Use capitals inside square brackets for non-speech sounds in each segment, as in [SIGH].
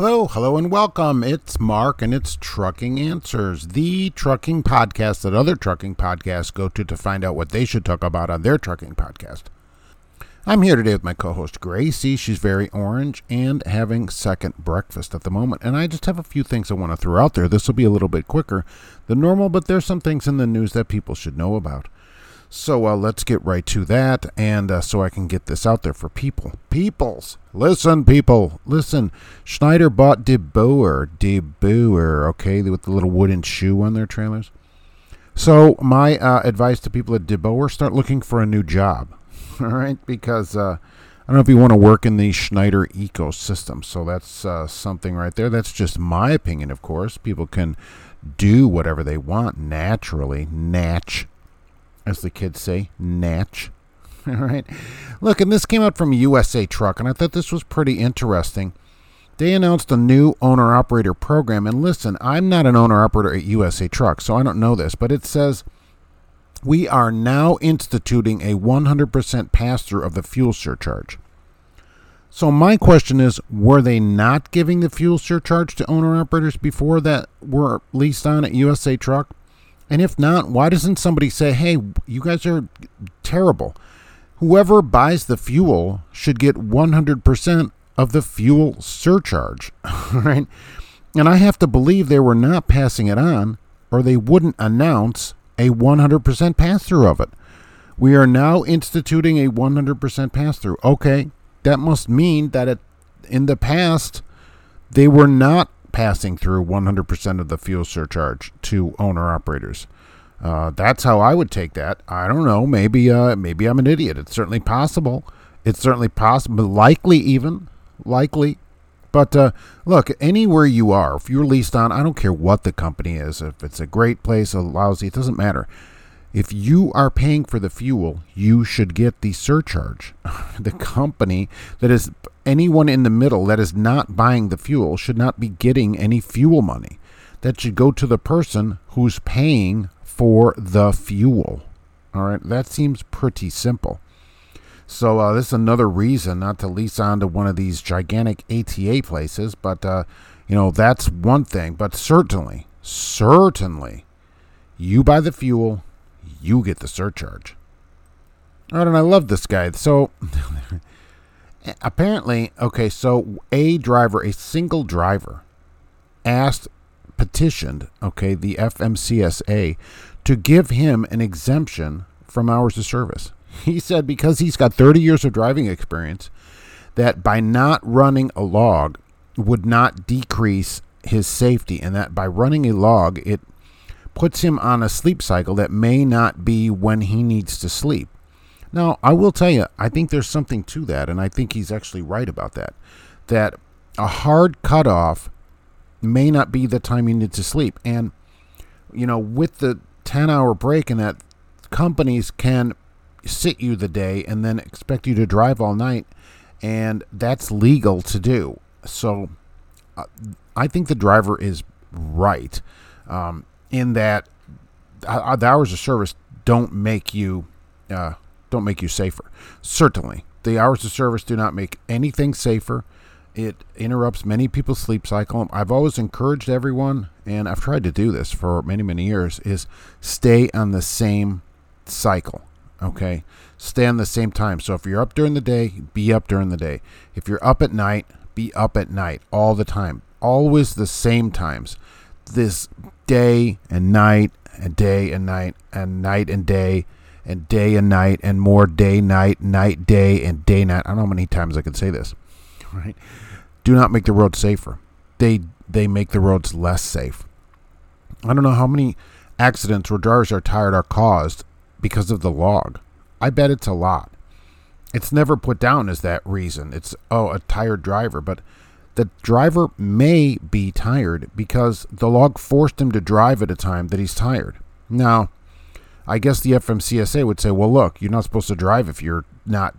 hello, hello, and welcome. It's Mark, and it's Trucking Answers, the trucking podcast that other trucking podcasts go to to find out what they should talk about on their trucking podcast. I'm here today with my co host Gracie. She's very orange and having second breakfast at the moment. And I just have a few things I want to throw out there. This will be a little bit quicker than normal, but there's some things in the news that people should know about. So uh, let's get right to that, and uh, so I can get this out there for people. Peoples, listen, people, listen. Schneider bought De Boer, De Boer, okay, with the little wooden shoe on their trailers. So my uh, advice to people at De Boer: start looking for a new job, [LAUGHS] all right? Because uh, I don't know if you want to work in the Schneider ecosystem. So that's uh, something right there. That's just my opinion, of course. People can do whatever they want naturally, natch as the kids say, natch. [LAUGHS] All right. Look, and this came out from USA Truck, and I thought this was pretty interesting. They announced a new owner operator program. And listen, I'm not an owner operator at USA Truck, so I don't know this, but it says we are now instituting a 100% pass through of the fuel surcharge. So, my question is were they not giving the fuel surcharge to owner operators before that were leased on at USA Truck? And if not, why doesn't somebody say, hey, you guys are terrible? Whoever buys the fuel should get 100% of the fuel surcharge, [LAUGHS] right? And I have to believe they were not passing it on, or they wouldn't announce a 100% pass through of it. We are now instituting a 100% pass through. Okay, that must mean that it, in the past, they were not passing through 100% of the fuel surcharge to owner operators. Uh, that's how I would take that. I don't know. Maybe uh, maybe I'm an idiot. It's certainly possible. It's certainly possible. Likely even likely. But uh, look, anywhere you are, if you're leased on, I don't care what the company is. If it's a great place, a lousy, it doesn't matter. If you are paying for the fuel, you should get the surcharge. [LAUGHS] the company that is anyone in the middle that is not buying the fuel should not be getting any fuel money. That should go to the person who's paying for the fuel. All right, that seems pretty simple. So uh, this is another reason not to lease onto one of these gigantic ATA places, but uh, you know that's one thing. But certainly, certainly, you buy the fuel, you get the surcharge. All right, and I love this guy. So [LAUGHS] apparently, okay, so a driver, a single driver, asked, petitioned, okay, the FMCSA to give him an exemption from hours of service. [LAUGHS] He said because he's got 30 years of driving experience, that by not running a log would not decrease his safety, and that by running a log, it puts him on a sleep cycle that may not be when he needs to sleep. Now, I will tell you, I think there's something to that, and I think he's actually right about that. That a hard cutoff may not be the time you need to sleep. And, you know, with the 10 hour break and that companies can sit you the day and then expect you to drive all night, and that's legal to do. So uh, I think the driver is right um, in that uh, the hours of service don't make you uh, don't make you safer. Certainly, the hours of service do not make anything safer. It interrupts many people's sleep cycle. I've always encouraged everyone, and I've tried to do this for many, many years, is stay on the same cycle. Okay? Stay on the same time. So if you're up during the day, be up during the day. If you're up at night, be up at night all the time. Always the same times. This day and night and day and night and night and day and day and night and more day, night, night, day, and day, night. I don't know how many times I could say this. [LAUGHS] Right? Do not make the roads safer. They they make the roads less safe. I don't know how many accidents where drivers are tired are caused because of the log. I bet it's a lot. It's never put down as that reason. It's oh a tired driver, but the driver may be tired because the log forced him to drive at a time that he's tired. Now, I guess the FMCSA would say, well, look, you're not supposed to drive if you're not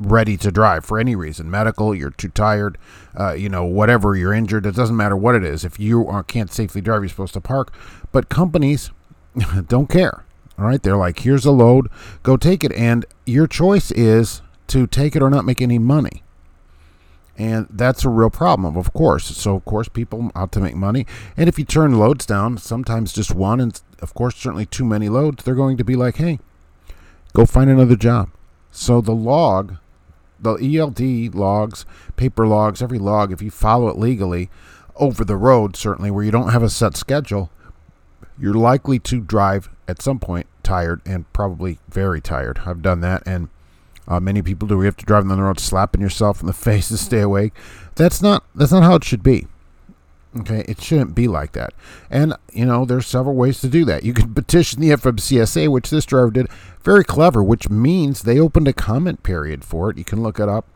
ready to drive for any reason medical you're too tired uh, you know whatever you're injured it doesn't matter what it is. If you are, can't safely drive you're supposed to park. But companies [LAUGHS] don't care all right? They're like here's a load go take it. And your choice is to take it or not make any money And that's a real problem, of course. So, of course, people out to make money. And if you turn loads down, sometimes just one, and of course, certainly too many loads, they're going to be like, hey, go find another job. So, the log, the ELD logs, paper logs, every log, if you follow it legally over the road, certainly where you don't have a set schedule, you're likely to drive at some point tired and probably very tired. I've done that. And uh, many people do. You have to drive on the road slapping yourself in the [LAUGHS] face to stay awake. That's not that's not how it should be. Okay, it shouldn't be like that. And you know, there's several ways to do that. You can [LAUGHS] petition the FMCSA, which this driver did. Very clever, which means they opened a comment period for it. You can look it up.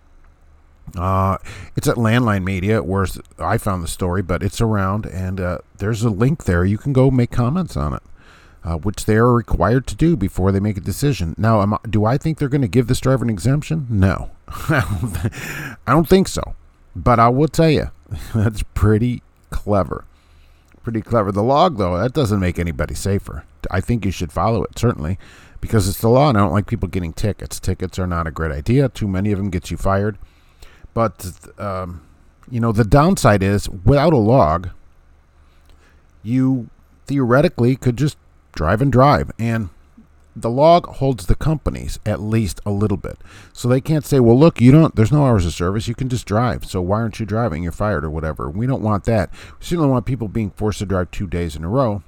Uh, it's at Landline Media, where I found the story, but it's around, and uh, there's a link there. You can go make comments on it uh, which they are required to do before they make a decision. Now, am, do I think they're going to give this driver an exemption? No, [LAUGHS] I don't think so. But I will tell you, [LAUGHS] that's pretty clever. Pretty clever. The log, though, that doesn't make anybody safer. I think you should follow it, certainly, because it's the law, and I don't like people getting tickets. Tickets are not a great idea. Too many of them get you fired. But, um, you know, the downside is without a log, you theoretically could just drive and drive. And the log holds the companies at least a little bit. So they can't say, well, look, you don't, there's no hours of service. You can just drive. So why aren't you driving? You're fired or whatever. We don't want that. We certainly want people being forced to drive two days in a row.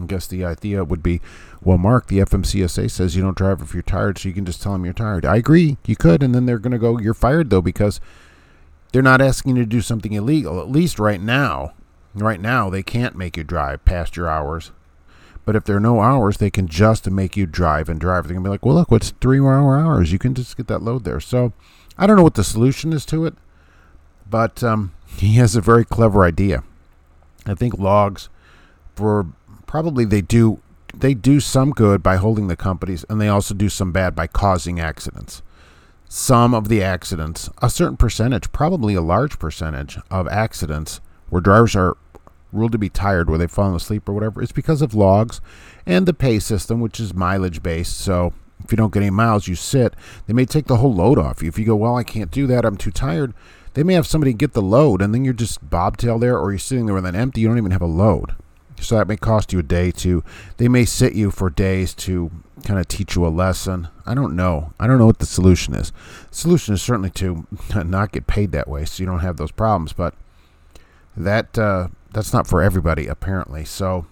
I guess the idea would be, well, Mark, the FMCSA says you don't drive if you're tired, so you can just tell them you're tired. I agree, you could, and then they're going to go, you're fired though, because they're not asking you to do something illegal. At least right now, right now, they can't make you drive past your hours but if there are no hours, they can just make you drive and drive. They're going to be like, well, look, what's three hour hours? You can just get that load there. So I don't know what the solution is to it, but um, [LAUGHS] he has a very clever idea. I think logs, for probably they do they do some good by holding the companies, and they also do some bad by causing accidents. Some of the accidents, a certain percentage, probably a large percentage of accidents where drivers are ruled to be tired where they've fallen asleep or whatever, it's because of logs and the pay system, which is mileage based. So if you don't get any miles, you sit. They may take the whole load off you. If you go, well, I can't do that, I'm too tired, they may have somebody get the load, and then you're just bobtail there, or you're sitting there with an empty, you don't even have a load. So that may cost you a day to. They may sit you for days to kind of teach you a lesson. I don't know. I don't know what the solution is. The solution is certainly to [LAUGHS] not get paid that way, so you don't have those problems. But that uh, that's not for everybody apparently. So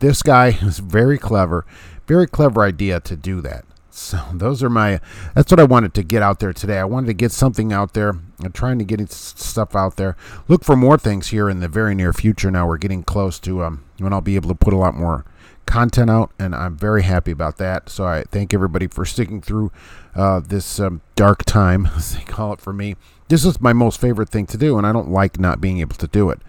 this guy [LAUGHS] is very clever, very clever idea to do that. So those are my that's what I wanted to get out there today. I wanted to get something out there. I'm trying to get stuff out there. Look for more things here in the very near future. Now we're getting close to um, when I'll be able to put a lot more content out, and I'm very happy about that. So I thank everybody for sticking through uh, this um, dark time, [LAUGHS] as they call it for me. This is my most favorite thing to do, and I don't like not being able to do it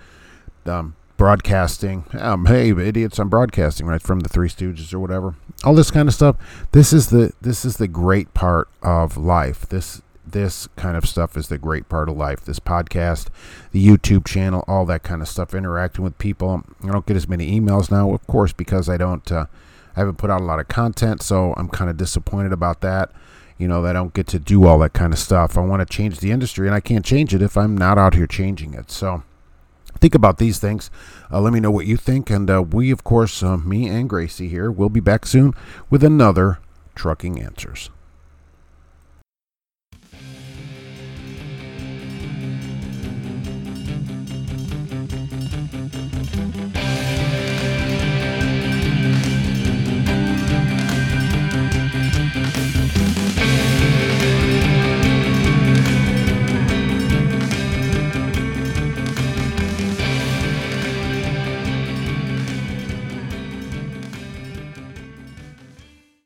um, broadcasting. Um, hey, idiots! I'm broadcasting right from the Three Stooges or whatever. All this kind of stuff. This is the this is the great part of life. This this kind of stuff is the great part of life. This podcast, the YouTube channel, all that kind of stuff. Interacting with people. I don't get as many emails now, of course, because I don't. Uh, I haven't put out a lot of content, so I'm kind of disappointed about that. You know, that I don't get to do all that kind of stuff. I want to change the industry, and I can't change it if I'm not out here changing it. So think about these things. Uh, let me know what you think. And uh, we, of course, uh, me and Gracie here, will be back soon with another Trucking Answers.